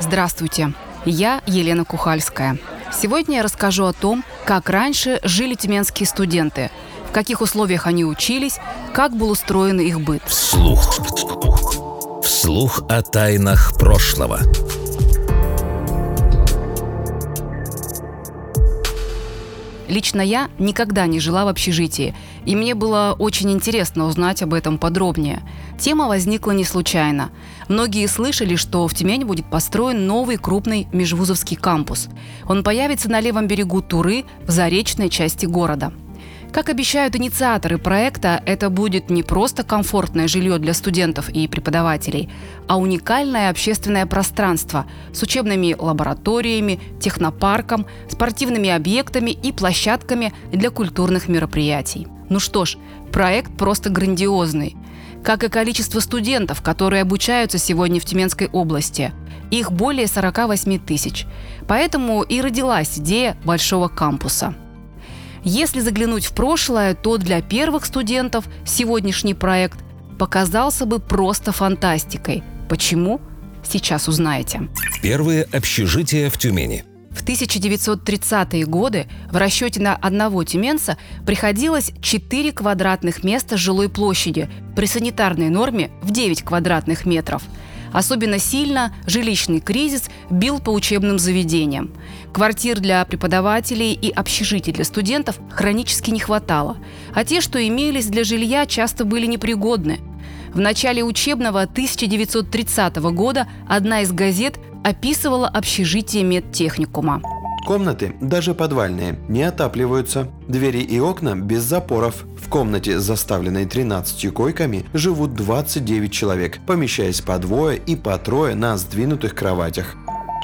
Здравствуйте, я Елена Кухальская. Сегодня я расскажу о том, как раньше жили тюменские студенты, в каких условиях они учились, как был устроен их быт. Вслух. Вслух о тайнах прошлого. Лично я никогда не жила в общежитии, и мне было очень интересно узнать об этом подробнее. Тема возникла не случайно. Многие слышали, что в Тюмени будет построен новый крупный межвузовский кампус. Он появится на левом берегу Туры в заречной части города – как обещают инициаторы проекта, это будет не просто комфортное жилье для студентов и преподавателей, а уникальное общественное пространство с учебными лабораториями, технопарком, спортивными объектами и площадками для культурных мероприятий. Ну что ж, проект просто грандиозный. Как и количество студентов, которые обучаются сегодня в Тюменской области. Их более 48 тысяч. Поэтому и родилась идея большого кампуса – если заглянуть в прошлое, то для первых студентов сегодняшний проект показался бы просто фантастикой. Почему? Сейчас узнаете. Первые общежития в Тюмени. В 1930-е годы в расчете на одного тюменца приходилось 4 квадратных места жилой площади при санитарной норме в 9 квадратных метров – Особенно сильно жилищный кризис бил по учебным заведениям. Квартир для преподавателей и общежитий для студентов хронически не хватало, а те, что имелись для жилья, часто были непригодны. В начале учебного 1930 года одна из газет описывала общежитие медтехникума. Комнаты, даже подвальные, не отапливаются. Двери и окна без запоров. В комнате, заставленной 13 койками, живут 29 человек, помещаясь по двое и по трое на сдвинутых кроватях.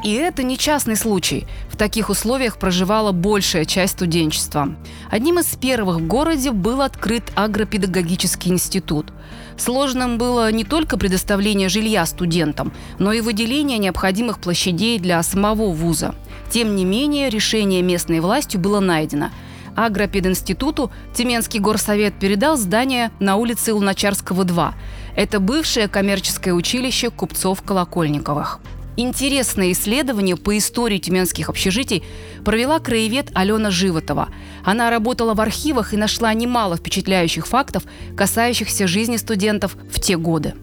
И это не частный случай. В таких условиях проживала большая часть студенчества. Одним из первых в городе был открыт агропедагогический институт. Сложным было не только предоставление жилья студентам, но и выделение необходимых площадей для самого вуза. Тем не менее, решение местной властью было найдено – Агропединституту Тюменский горсовет передал здание на улице Луначарского, 2. Это бывшее коммерческое училище купцов Колокольниковых. Интересное исследование по истории тюменских общежитий провела краевед Алена Животова. Она работала в архивах и нашла немало впечатляющих фактов, касающихся жизни студентов в те годы.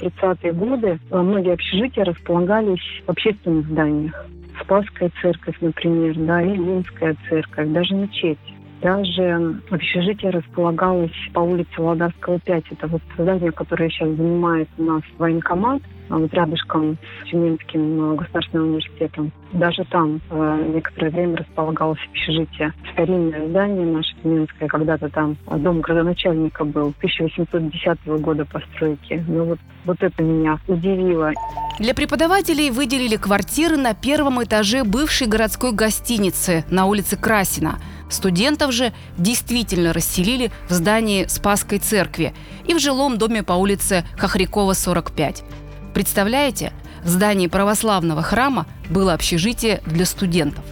В 30-е годы многие общежития располагались в общественных зданиях. Спасская церковь, например, да, Ильинская церковь, даже мечеть. Даже общежитие располагалось по улице Ладарского, 5. Это вот здание, которое сейчас занимает у нас военкомат, вот рядышком с Тюменским э, государственным университетом. Даже там э, некоторое время располагалось общежитие. Старинное здание наше Тюменское, когда-то там дом градоначальника был, 1810 года постройки. Ну вот, вот это меня удивило. Для преподавателей выделили квартиры на первом этаже бывшей городской гостиницы на улице Красина – Студентов же действительно расселили в здании Спасской церкви и в жилом доме по улице Хохрякова, 45. Представляете, в здании православного храма было общежитие для студентов.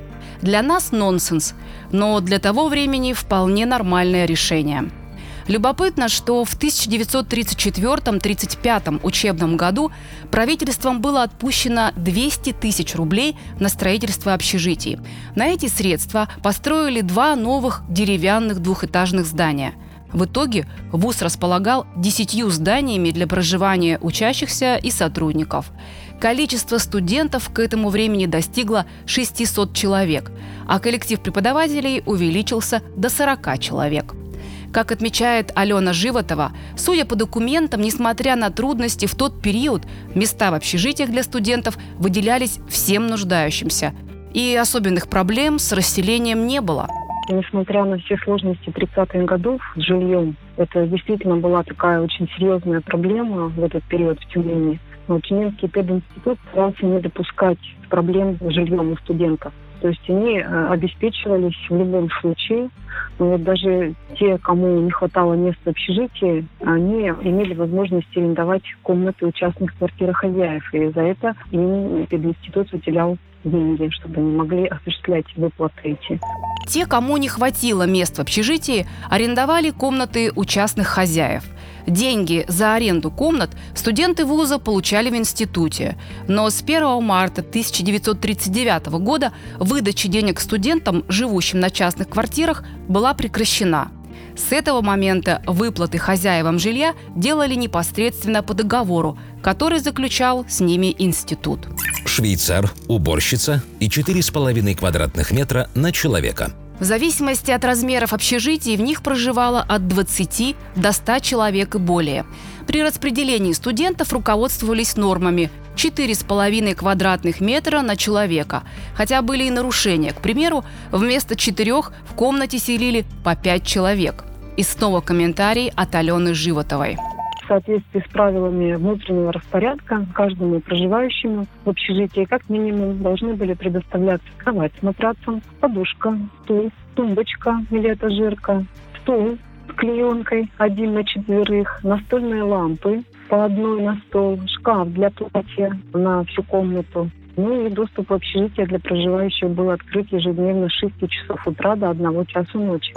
Для нас нонсенс, но для того времени вполне нормальное решение – Любопытно, что в 1934-35 учебном году правительством было отпущено 200 тысяч рублей на строительство общежитий. На эти средства построили два новых деревянных двухэтажных здания – в итоге ВУЗ располагал десятью зданиями для проживания учащихся и сотрудников. Количество студентов к этому времени достигло 600 человек, а коллектив преподавателей увеличился до 40 человек. Как отмечает Алена Животова, судя по документам, несмотря на трудности в тот период, места в общежитиях для студентов выделялись всем нуждающимся. И особенных проблем с расселением не было. Несмотря на все сложности 30-х годов с жильем, это действительно была такая очень серьезная проблема в этот период в Тюмени. Но Тюменский пединститут старался не допускать проблем с жильем у студентов. То есть они э, обеспечивались в любом случае. Но вот даже те, кому не хватало места в общежитии, они имели возможность арендовать комнаты у частных квартирохозяев. И за это им институт выделял деньги, чтобы они могли осуществлять выплаты эти. те, кому не хватило мест в общежитии, арендовали комнаты у частных хозяев. Деньги за аренду комнат студенты вуза получали в институте. Но с 1 марта 1939 года выдача денег студентам, живущим на частных квартирах, была прекращена. С этого момента выплаты хозяевам жилья делали непосредственно по договору, который заключал с ними институт. Швейцар, уборщица и 4,5 квадратных метра на человека. В зависимости от размеров общежитий в них проживало от 20 до 100 человек и более. При распределении студентов руководствовались нормами 4,5 квадратных метра на человека. Хотя были и нарушения. К примеру, вместо четырех в комнате селили по 5 человек. И снова комментарий от Алены Животовой соответствии с правилами внутреннего распорядка каждому проживающему в общежитии как минимум должны были предоставляться кровать с матрацем, подушка, стул, тумбочка или этажерка, стул с клеенкой один на четверых, настольные лампы по одной на стол, шкаф для платья на всю комнату, ну и доступ в общежитие для проживающих был открыт ежедневно с 6 часов утра до 1 часа ночи.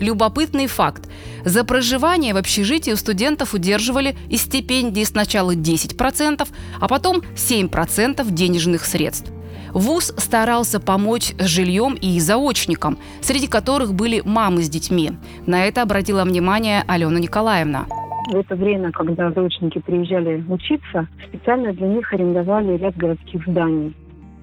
Любопытный факт. За проживание в общежитии у студентов удерживали из стипендии сначала 10%, а потом 7% денежных средств. ВУЗ старался помочь с жильем и заочникам, среди которых были мамы с детьми. На это обратила внимание Алена Николаевна. В это время, когда заочники приезжали учиться, специально для них арендовали ряд городских зданий.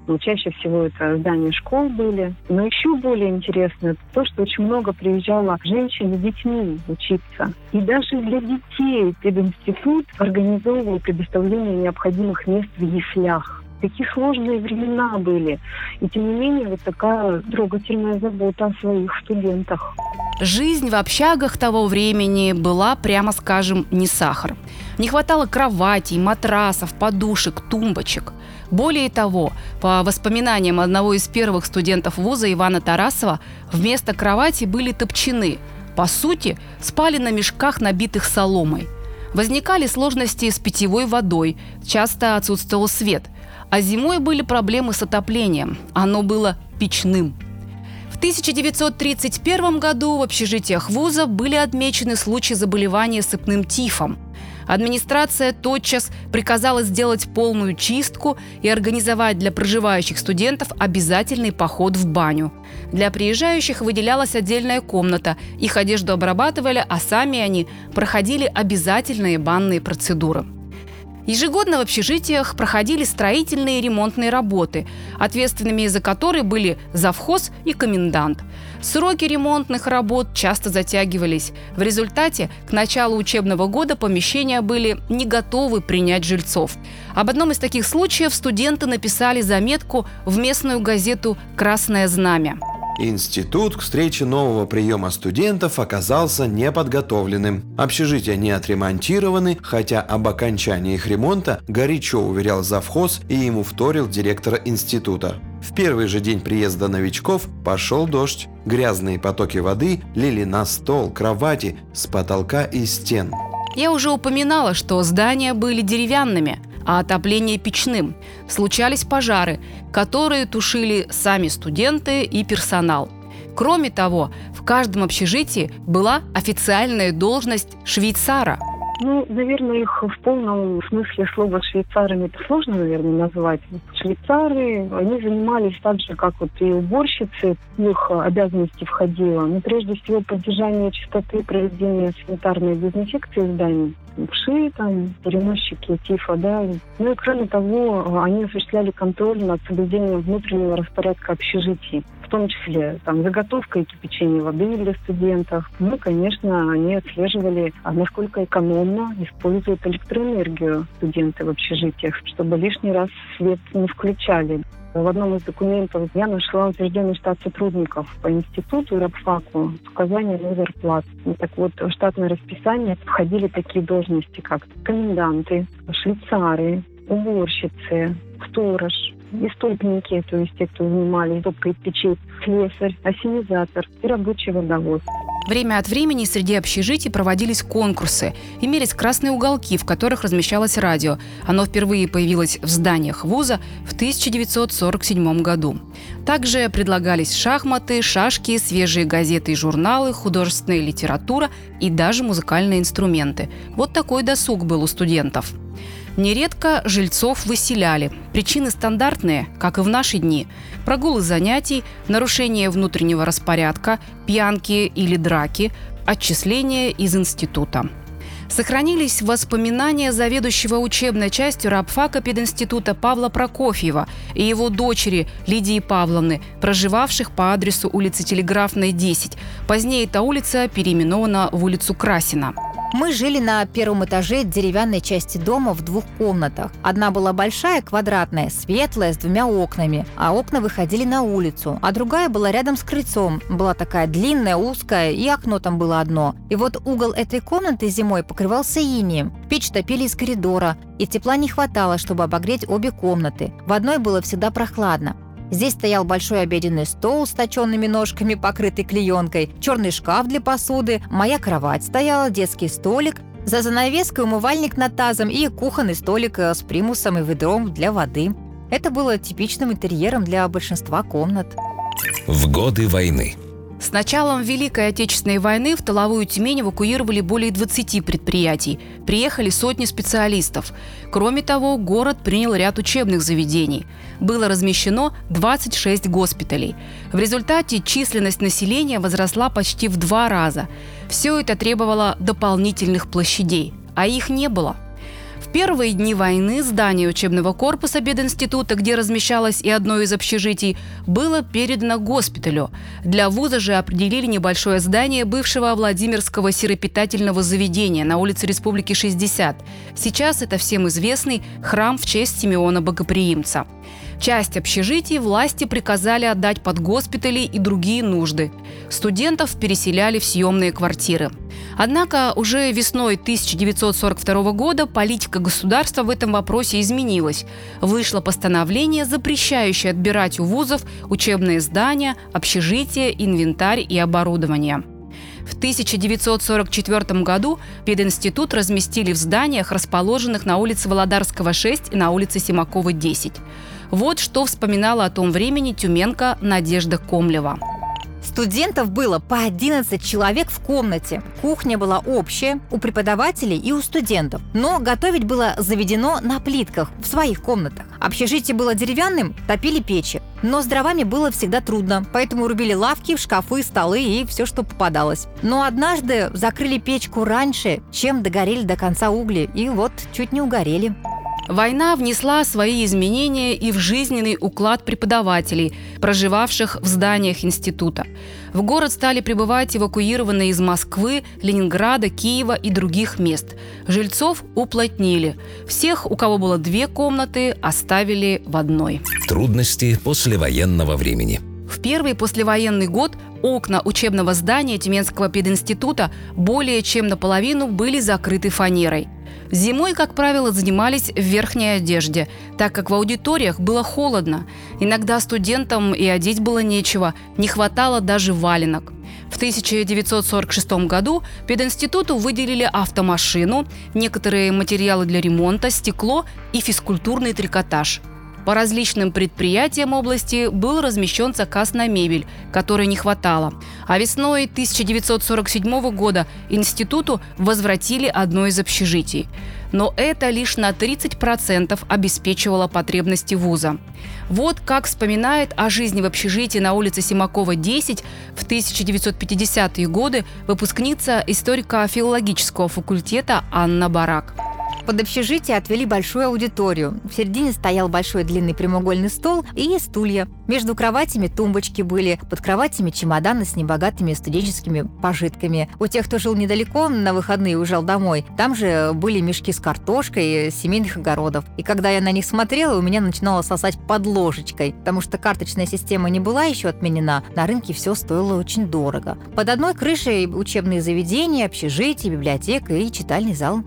Но чаще всего это здания школ были. Но еще более интересно то, что очень много приезжало женщин с детьми учиться. И даже для детей пединститут организовывал предоставление необходимых мест в яслях какие сложные времена были. И тем не менее, вот такая трогательная забота о своих студентах. Жизнь в общагах того времени была, прямо скажем, не сахар. Не хватало кроватей, матрасов, подушек, тумбочек. Более того, по воспоминаниям одного из первых студентов вуза Ивана Тарасова, вместо кровати были топчаны. По сути, спали на мешках, набитых соломой. Возникали сложности с питьевой водой, часто отсутствовал свет. А зимой были проблемы с отоплением. Оно было печным. В 1931 году в общежитиях вуза были отмечены случаи заболевания сыпным тифом – Администрация тотчас приказала сделать полную чистку и организовать для проживающих студентов обязательный поход в баню. Для приезжающих выделялась отдельная комната, их одежду обрабатывали, а сами они проходили обязательные банные процедуры. Ежегодно в общежитиях проходили строительные и ремонтные работы, ответственными за которые были завхоз и комендант. Сроки ремонтных работ часто затягивались. В результате к началу учебного года помещения были не готовы принять жильцов. Об одном из таких случаев студенты написали заметку в местную газету «Красное знамя». Институт к встрече нового приема студентов оказался неподготовленным. Общежития не отремонтированы, хотя об окончании их ремонта горячо уверял завхоз и ему вторил директора института. В первый же день приезда новичков пошел дождь. Грязные потоки воды лили на стол, кровати, с потолка и стен. Я уже упоминала, что здания были деревянными – а отопление печным. Случались пожары, которые тушили сами студенты и персонал. Кроме того, в каждом общежитии была официальная должность швейцара – ну, наверное, их в полном смысле слова швейцарами это сложно, наверное, назвать. Швейцары, они занимались так же, как вот и уборщицы, в их обязанности входило. Но прежде всего поддержание чистоты, проведение санитарной дезинфекции зданий вши, там, переносчики тифа, да. Ну и кроме того, они осуществляли контроль над соблюдением внутреннего распорядка общежитий том числе там, заготовка и кипячение воды для студентов. Ну, конечно, они отслеживали, а насколько экономно используют электроэнергию студенты в общежитиях, чтобы лишний раз свет не включали. В одном из документов я нашла утвержденный штат сотрудников по институту и рабфаку с указанием на зарплат. И так вот, в штатное расписание входили такие должности, как коменданты, швейцары, уборщицы, сторож, и столпники, то есть те, кто занимались топкой печей, слесарь, осенизатор и рабочий водовод. Время от времени среди общежитий проводились конкурсы. Имелись красные уголки, в которых размещалось радио. Оно впервые появилось в зданиях вуза в 1947 году. Также предлагались шахматы, шашки, свежие газеты и журналы, художественная литература и даже музыкальные инструменты. Вот такой досуг был у студентов. Нередко жильцов выселяли. Причины стандартные, как и в наши дни. Прогулы занятий, нарушение внутреннего распорядка, пьянки или драки, отчисления из института. Сохранились воспоминания заведующего учебной частью рабфака пединститута Павла Прокофьева и его дочери Лидии Павловны, проживавших по адресу улицы Телеграфной, 10. Позднее эта улица переименована в улицу Красина. Мы жили на первом этаже деревянной части дома в двух комнатах. Одна была большая, квадратная, светлая, с двумя окнами, а окна выходили на улицу. А другая была рядом с крыльцом. Была такая длинная, узкая, и окно там было одно. И вот угол этой комнаты зимой покрывался инием. Печь топили из коридора, и тепла не хватало, чтобы обогреть обе комнаты. В одной было всегда прохладно. Здесь стоял большой обеденный стол с точенными ножками, покрытый клеенкой, черный шкаф для посуды, моя кровать стояла, детский столик, за занавеской умывальник над тазом и кухонный столик э, с примусом и ведром для воды. Это было типичным интерьером для большинства комнат. В годы войны с началом Великой Отечественной войны в Тыловую Тюмень эвакуировали более 20 предприятий. Приехали сотни специалистов. Кроме того, город принял ряд учебных заведений. Было размещено 26 госпиталей. В результате численность населения возросла почти в два раза. Все это требовало дополнительных площадей, а их не было – первые дни войны здание учебного корпуса Бединститута, где размещалось и одно из общежитий, было передано госпиталю. Для вуза же определили небольшое здание бывшего Владимирского сиропитательного заведения на улице Республики 60. Сейчас это всем известный храм в честь Симеона Богоприимца. Часть общежитий власти приказали отдать под госпитали и другие нужды. Студентов переселяли в съемные квартиры. Однако уже весной 1942 года политика государства в этом вопросе изменилась. Вышло постановление, запрещающее отбирать у вузов учебные здания, общежития, инвентарь и оборудование. В 1944 году пединститут разместили в зданиях, расположенных на улице Володарского, 6 и на улице Симакова, 10. Вот что вспоминала о том времени Тюменка Надежда Комлева. Студентов было по 11 человек в комнате. Кухня была общая у преподавателей и у студентов. Но готовить было заведено на плитках в своих комнатах. Общежитие было деревянным, топили печи. Но с дровами было всегда трудно, поэтому рубили лавки, шкафы, столы и все, что попадалось. Но однажды закрыли печку раньше, чем догорели до конца угли, и вот чуть не угорели. Война внесла свои изменения и в жизненный уклад преподавателей, проживавших в зданиях института. В город стали прибывать эвакуированные из Москвы, Ленинграда, Киева и других мест. Жильцов уплотнили. Всех, у кого было две комнаты, оставили в одной. Трудности послевоенного времени. В первый послевоенный год окна учебного здания Тюменского пединститута более чем наполовину были закрыты фанерой. Зимой, как правило, занимались в верхней одежде, так как в аудиториях было холодно. Иногда студентам и одеть было нечего, не хватало даже валенок. В 1946 году пединституту выделили автомашину, некоторые материалы для ремонта, стекло и физкультурный трикотаж – по различным предприятиям области был размещен заказ на мебель, которой не хватало. А весной 1947 года институту возвратили одно из общежитий. Но это лишь на 30% обеспечивало потребности вуза. Вот как вспоминает о жизни в общежитии на улице Симакова, 10 в 1950-е годы выпускница историко-филологического факультета Анна Барак. Под общежитие отвели большую аудиторию. В середине стоял большой длинный прямоугольный стол и стулья. Между кроватями тумбочки были, под кроватями чемоданы с небогатыми студенческими пожитками. У тех, кто жил недалеко, на выходные уезжал домой, там же были мешки с картошкой семейных огородов. И когда я на них смотрела, у меня начинало сосать под ложечкой, потому что карточная система не была еще отменена, на рынке все стоило очень дорого. Под одной крышей учебные заведения, общежитие, библиотека и читальный зал.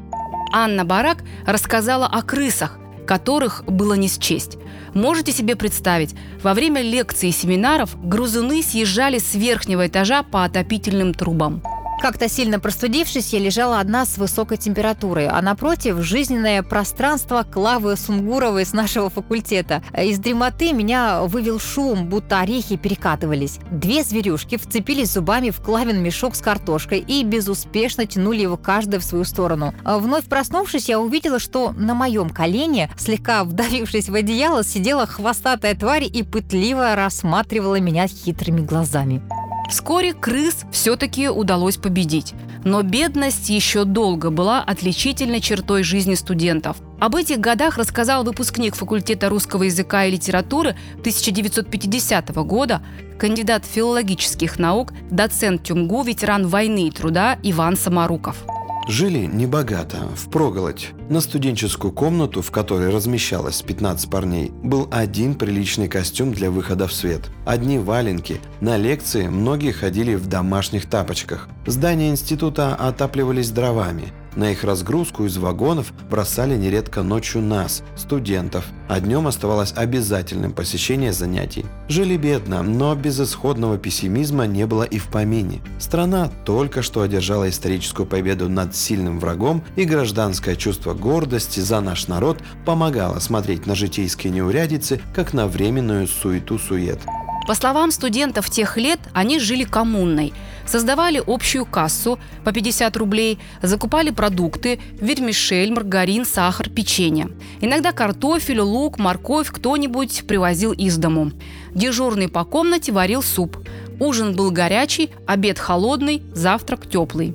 Анна Барак рассказала о крысах. которых было не счесть. Можете себе представить, во время лекций и семинаров грузуны съезжали с верхнего этажа по отопительным трубам. Как-то сильно простудившись, я лежала одна с высокой температурой, а напротив – жизненное пространство Клавы Сунгуровой с нашего факультета. Из дремоты меня вывел шум, будто орехи перекатывались. Две зверюшки вцепились зубами в Клавин мешок с картошкой и безуспешно тянули его каждая в свою сторону. Вновь проснувшись, я увидела, что на моем колене, слегка вдавившись в одеяло, сидела хвостатая тварь и пытливо рассматривала меня хитрыми глазами. Вскоре крыс все-таки удалось победить. Но бедность еще долго была отличительной чертой жизни студентов. Об этих годах рассказал выпускник факультета русского языка и литературы 1950 года, кандидат филологических наук, доцент ТЮМГУ, ветеран войны и труда Иван Самаруков. Жили небогато, в проголодь. На студенческую комнату, в которой размещалось 15 парней, был один приличный костюм для выхода в свет. Одни валенки. На лекции многие ходили в домашних тапочках. Здания института отапливались дровами. На их разгрузку из вагонов бросали нередко ночью нас, студентов, а днем оставалось обязательным посещение занятий. Жили бедно, но безысходного пессимизма не было и в помине. Страна только что одержала историческую победу над сильным врагом, и гражданское чувство гордости за наш народ помогало смотреть на житейские неурядицы, как на временную суету-сует. По словам студентов тех лет, они жили коммунной. Создавали общую кассу по 50 рублей, закупали продукты, вермишель, маргарин, сахар, печенье. Иногда картофель, лук, морковь кто-нибудь привозил из дому. Дежурный по комнате варил суп. Ужин был горячий, обед холодный, завтрак теплый.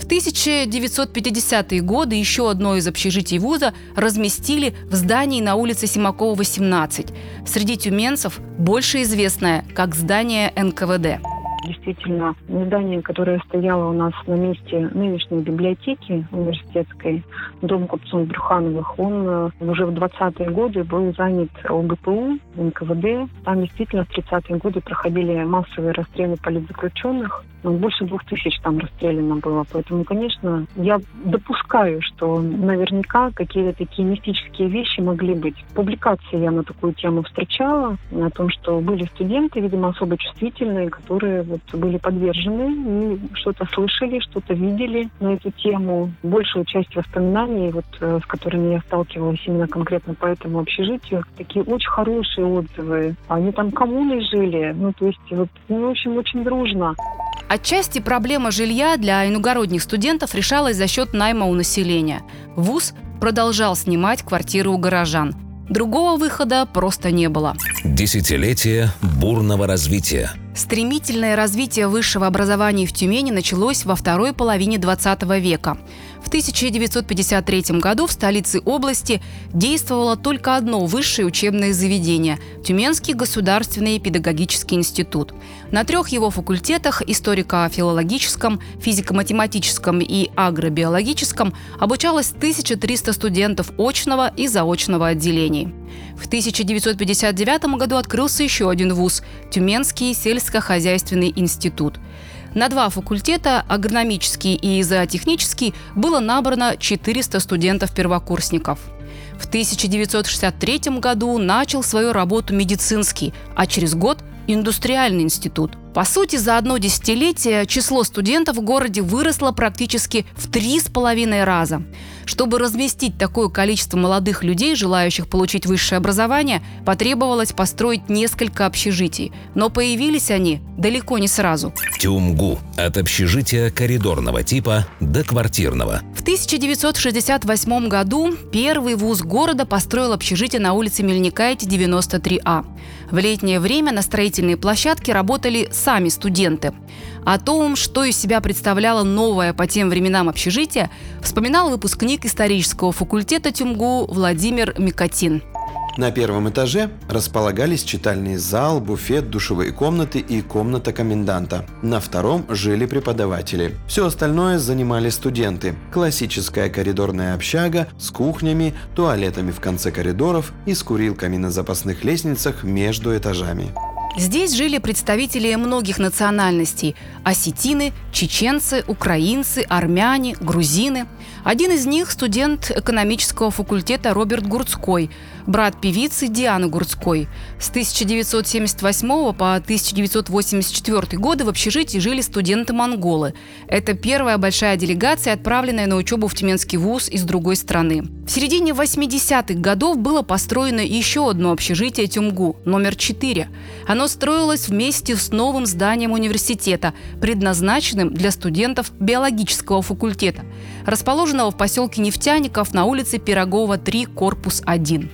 В 1950-е годы еще одно из общежитий вуза разместили в здании на улице Симакова, 18. Среди тюменцев больше известное как здание НКВД. Действительно, здание, которое стояло у нас на месте нынешней библиотеки университетской, дом купцов Брюхановых, он э, уже в 20-е годы был занят ОГПУ, НКВД. Там действительно в 30-е годы проходили массовые расстрелы политзаключенных. Ну, больше двух тысяч там расстреляно было. Поэтому, конечно, я допускаю, что наверняка какие-то такие мистические вещи могли быть. Публикации я на такую тему встречала, о том, что были студенты, видимо, особо чувствительные, которые вот были подвержены и что-то слышали, что-то видели на эту тему. Большую часть воспоминаний, вот, э, с которыми я сталкивалась именно конкретно по этому общежитию, такие очень хорошие отзывы. Они там коммуной жили, ну, то есть, вот, ну, в общем, очень дружно. Отчасти проблема жилья для иногородних студентов решалась за счет найма у населения. ВУЗ продолжал снимать квартиры у горожан. Другого выхода просто не было. Десятилетие бурного развития. Стремительное развитие высшего образования в Тюмени началось во второй половине 20 века. В 1953 году в столице области действовало только одно высшее учебное заведение – Тюменский государственный педагогический институт. На трех его факультетах – историко-филологическом, физико-математическом и агробиологическом – обучалось 1300 студентов очного и заочного отделений. В 1959 году открылся еще один вуз – Тюменский сельскохозяйственный институт – на два факультета, агрономический и зоотехнический, было набрано 400 студентов-первокурсников. В 1963 году начал свою работу медицинский, а через год – индустриальный институт. По сути, за одно десятилетие число студентов в городе выросло практически в три с половиной раза. Чтобы разместить такое количество молодых людей, желающих получить высшее образование, потребовалось построить несколько общежитий. Но появились они далеко не сразу. Тюмгу. От общежития коридорного типа до квартирного. В 1968 году первый вуз города построил общежитие на улице Мельникайте, 93А. В летнее время на строительной площадке работали сами студенты. О том, что из себя представляло новое по тем временам общежитие, вспоминал выпускник исторического факультета ТЮМГУ Владимир Микотин. На первом этаже располагались читальный зал, буфет, душевые комнаты и комната коменданта. На втором жили преподаватели. Все остальное занимали студенты. Классическая коридорная общага с кухнями, туалетами в конце коридоров и с курилками на запасных лестницах между этажами. Здесь жили представители многих национальностей – осетины, чеченцы, украинцы, армяне, грузины. Один из них – студент экономического факультета Роберт Гурцкой, брат певицы Дианы Гурцкой. С 1978 по 1984 годы в общежитии жили студенты-монголы. Это первая большая делегация, отправленная на учебу в Тюменский вуз из другой страны. В середине 80-х годов было построено еще одно общежитие Тюмгу, номер 4. Оно строилось вместе с новым зданием университета, предназначенным для студентов биологического факультета, расположенного в поселке Нефтяников на улице Пирогова 3, корпус 1.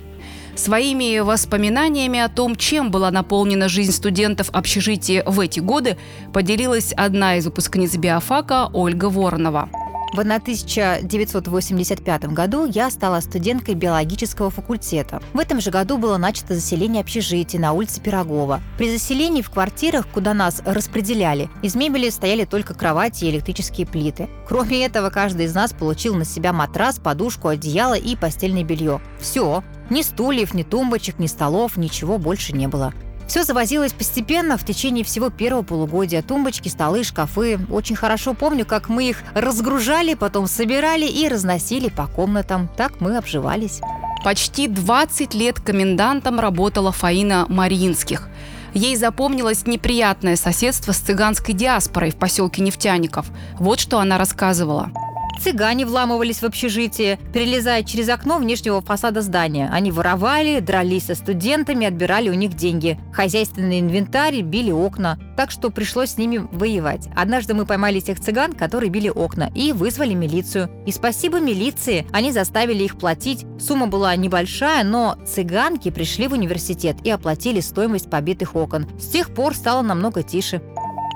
Своими воспоминаниями о том, чем была наполнена жизнь студентов общежития в эти годы, поделилась одна из выпускниц биофака Ольга Воронова. В 1985 году я стала студенткой биологического факультета. В этом же году было начато заселение общежития на улице Пирогова. При заселении в квартирах, куда нас распределяли, из мебели стояли только кровати и электрические плиты. Кроме этого, каждый из нас получил на себя матрас, подушку, одеяло и постельное белье. Все. Ни стульев, ни тумбочек, ни столов, ничего больше не было. Все завозилось постепенно в течение всего первого полугодия. Тумбочки, столы, шкафы. Очень хорошо помню, как мы их разгружали, потом собирали и разносили по комнатам. Так мы обживались. Почти 20 лет комендантом работала Фаина Мариинских. Ей запомнилось неприятное соседство с цыганской диаспорой в поселке Нефтяников. Вот что она рассказывала. Цыгане вламывались в общежитие, перелезая через окно внешнего фасада здания. Они воровали, дрались со студентами, отбирали у них деньги. Хозяйственный инвентарь, били окна. Так что пришлось с ними воевать. Однажды мы поймали тех цыган, которые били окна, и вызвали милицию. И спасибо милиции, они заставили их платить. Сумма была небольшая, но цыганки пришли в университет и оплатили стоимость побитых окон. С тех пор стало намного тише.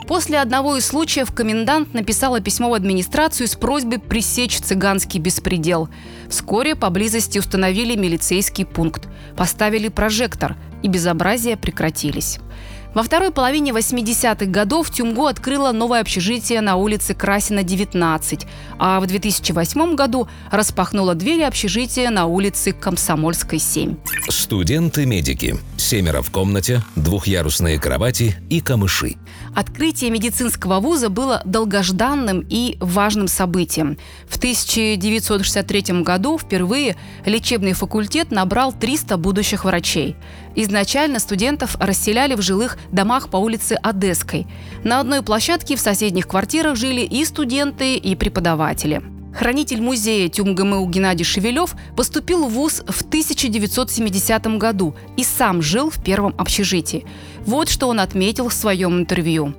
После одного из случаев комендант написала письмо в администрацию с просьбой пресечь цыганский беспредел. Вскоре поблизости установили милицейский пункт, поставили прожектор, и безобразия прекратились. Во второй половине 80-х годов Тюмгу открыла новое общежитие на улице Красина, 19, а в 2008 году распахнула двери общежития на улице Комсомольской, 7. Студенты-медики. Семеро в комнате, двухъярусные кровати и камыши. Открытие медицинского вуза было долгожданным и важным событием. В 1963 году впервые лечебный факультет набрал 300 будущих врачей. Изначально студентов расселяли в жилых домах по улице Одесской. На одной площадке в соседних квартирах жили и студенты, и преподаватели. Хранитель музея ТюмГМУ Геннадий Шевелев поступил в ВУЗ в 1970 году и сам жил в первом общежитии. Вот что он отметил в своем интервью.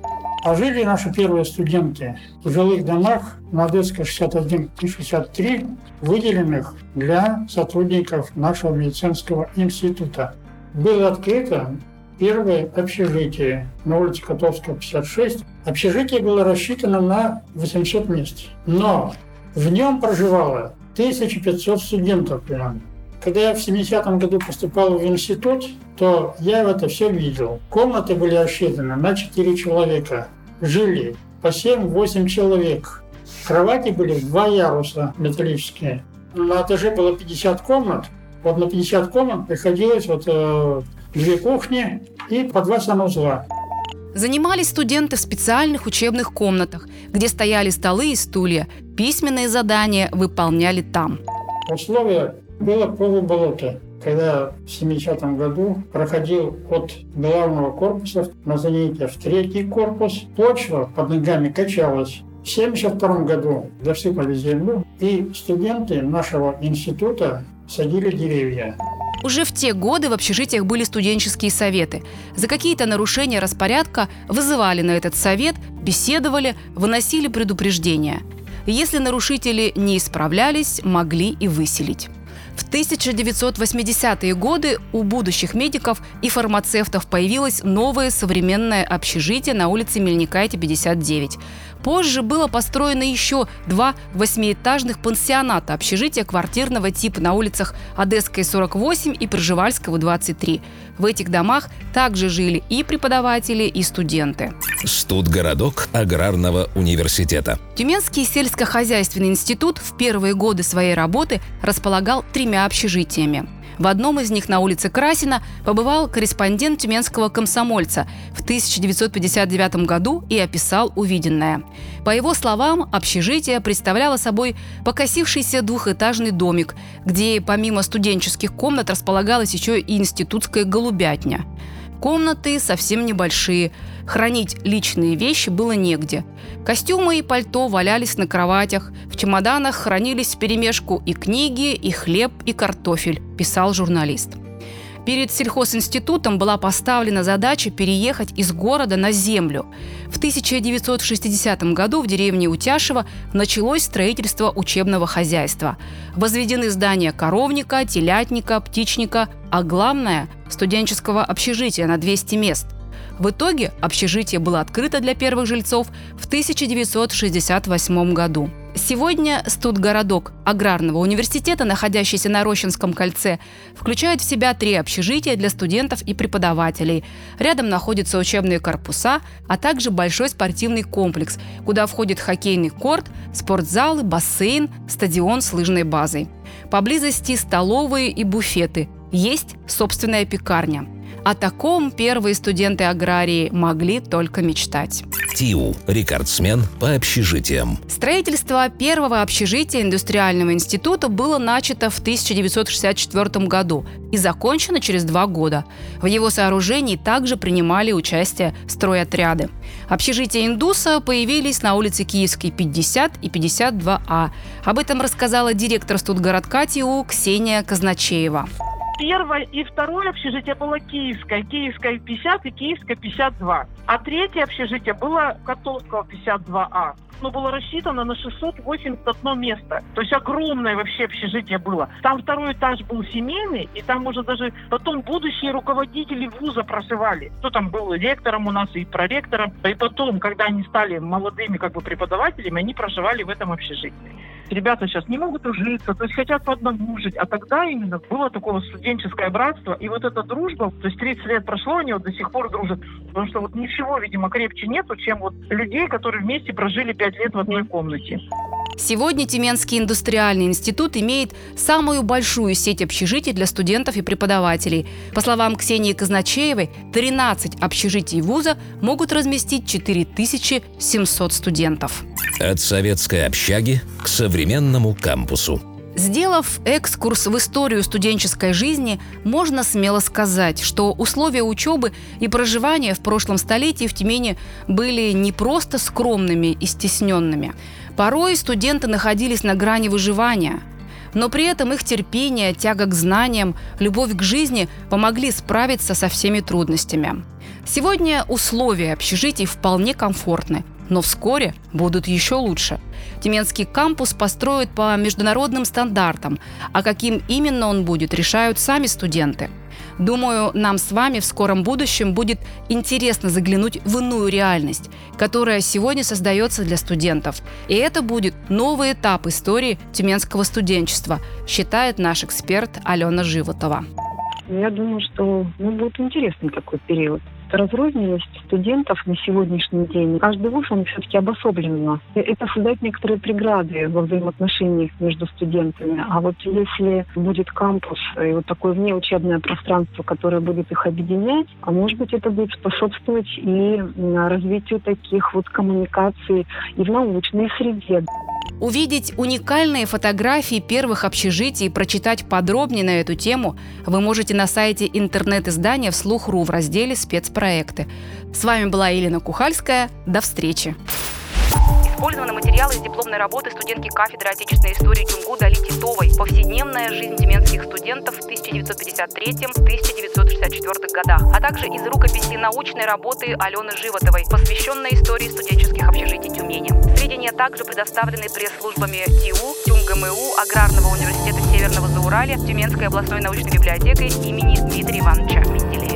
А жили наши первые студенты в жилых домах на Одесской 61 и 63, выделенных для сотрудников нашего медицинского института. Было открыто первое общежитие на улице Котовская, 56. Общежитие было рассчитано на 800 мест. Но в нем проживало 1500 студентов примерно. Когда я в 70-м году поступал в институт, то я это все видел. Комнаты были рассчитаны на 4 человека. Жили по 7-8 человек. Кровати были в два яруса металлические. На этаже было 50 комнат. Вот на 50 комнат приходилось вот э, две кухни и по два санузла. Занимались студенты в специальных учебных комнатах, где стояли столы и стулья. Письменные задания выполняли там. Условия было полуболото. Когда в 70-м году проходил от главного корпуса на занятия в третий корпус, почва под ногами качалась. В 1972 году засыпали землю, и студенты нашего института садили деревья. Уже в те годы в общежитиях были студенческие советы. За какие-то нарушения распорядка вызывали на этот совет, беседовали, выносили предупреждения. Если нарушители не исправлялись, могли и выселить. В 1980-е годы у будущих медиков и фармацевтов появилось новое современное общежитие на улице Мельникайте, 59. Позже было построено еще два восьмиэтажных пансионата общежития квартирного типа на улицах Одесской, 48 и Пржевальского, 23. В этих домах также жили и преподаватели, и студенты. Студгородок аграрного университета. Тюменский сельскохозяйственный институт в первые годы своей работы располагал тремя общежитиями. В одном из них на улице Красина побывал корреспондент тюменского комсомольца в 1959 году и описал увиденное. По его словам, общежитие представляло собой покосившийся двухэтажный домик, где помимо студенческих комнат располагалась еще и институтская голубятня. Комнаты совсем небольшие. Хранить личные вещи было негде. Костюмы и пальто валялись на кроватях. В чемоданах хранились вперемешку и книги, и хлеб, и картофель, писал журналист. Перед сельхозинститутом была поставлена задача переехать из города на землю. В 1960 году в деревне Утяшево началось строительство учебного хозяйства. Возведены здания коровника, телятника, птичника, а главное – студенческого общежития на 200 мест. В итоге общежитие было открыто для первых жильцов в 1968 году. Сегодня студгородок аграрного университета, находящийся на Рощинском кольце, включает в себя три общежития для студентов и преподавателей. Рядом находятся учебные корпуса, а также большой спортивный комплекс, куда входит хоккейный корт, спортзалы, бассейн, стадион с лыжной базой. Поблизости столовые и буфеты. Есть собственная пекарня. О таком первые студенты аграрии могли только мечтать. ТИУ – рекордсмен по общежитиям. Строительство первого общежития индустриального института было начато в 1964 году и закончено через два года. В его сооружении также принимали участие стройотряды. Общежития «Индуса» появились на улице Киевской, 50 и 52А. Об этом рассказала директор студгородка ТИУ Ксения Казначеева первое и второе общежитие было киевское, киевское 50 и киевское 52. А третье общежитие было Котовского 52А. Оно было рассчитано на 681 место. То есть огромное вообще общежитие было. Там второй этаж был семейный, и там уже даже потом будущие руководители вуза проживали. Кто там был ректором у нас и проректором. И потом, когда они стали молодыми как бы преподавателями, они проживали в этом общежитии ребята сейчас не могут ужиться, то есть хотят по одному жить. А тогда именно было такое студенческое братство. И вот эта дружба, то есть 30 лет прошло, они вот до сих пор дружат. Потому что вот ничего, видимо, крепче нету, чем вот людей, которые вместе прожили 5 лет в одной комнате. Сегодня Тюменский индустриальный институт имеет самую большую сеть общежитий для студентов и преподавателей. По словам Ксении Казначеевой, 13 общежитий вуза могут разместить 4700 студентов. От советской общаги к современному кампусу. Сделав экскурс в историю студенческой жизни, можно смело сказать, что условия учебы и проживания в прошлом столетии в Тюмени были не просто скромными и стесненными. Порой студенты находились на грани выживания, но при этом их терпение, тяга к знаниям, любовь к жизни помогли справиться со всеми трудностями. Сегодня условия общежитий вполне комфортны, но вскоре будут еще лучше. Тюменский кампус построят по международным стандартам, а каким именно он будет, решают сами студенты. Думаю, нам с вами в скором будущем будет интересно заглянуть в иную реальность, которая сегодня создается для студентов. И это будет новый этап истории тюменского студенчества, считает наш эксперт Алена Животова. Я думаю, что ну, будет интересный такой период разрозненность студентов на сегодняшний день. Каждый вуз, он все-таки обособленно. Это создает некоторые преграды во взаимоотношениях между студентами. А вот если будет кампус и вот такое внеучебное пространство, которое будет их объединять, а может быть это будет способствовать и развитию таких вот коммуникаций и в научной среде. Увидеть уникальные фотографии первых общежитий и прочитать подробнее на эту тему вы можете на сайте интернет-издания «Вслух.ру» в разделе «Спецпроекты». С вами была Елена Кухальская. До встречи! Использованы материалы из дипломной работы студентки кафедры отечественной истории Тюмгу Дали Титовой «Повседневная жизнь тюменских студентов в 1953-1964 годах», а также из рукописи научной работы Алены Животовой, посвященной истории студенческих общежитий Тюмени. Сведения также предоставлены пресс-службами ТИУ, ТюмГМУ, Аграрного университета Северного Зауралья, Тюменской областной научной библиотекой имени Дмитрия Ивановича Менделеева.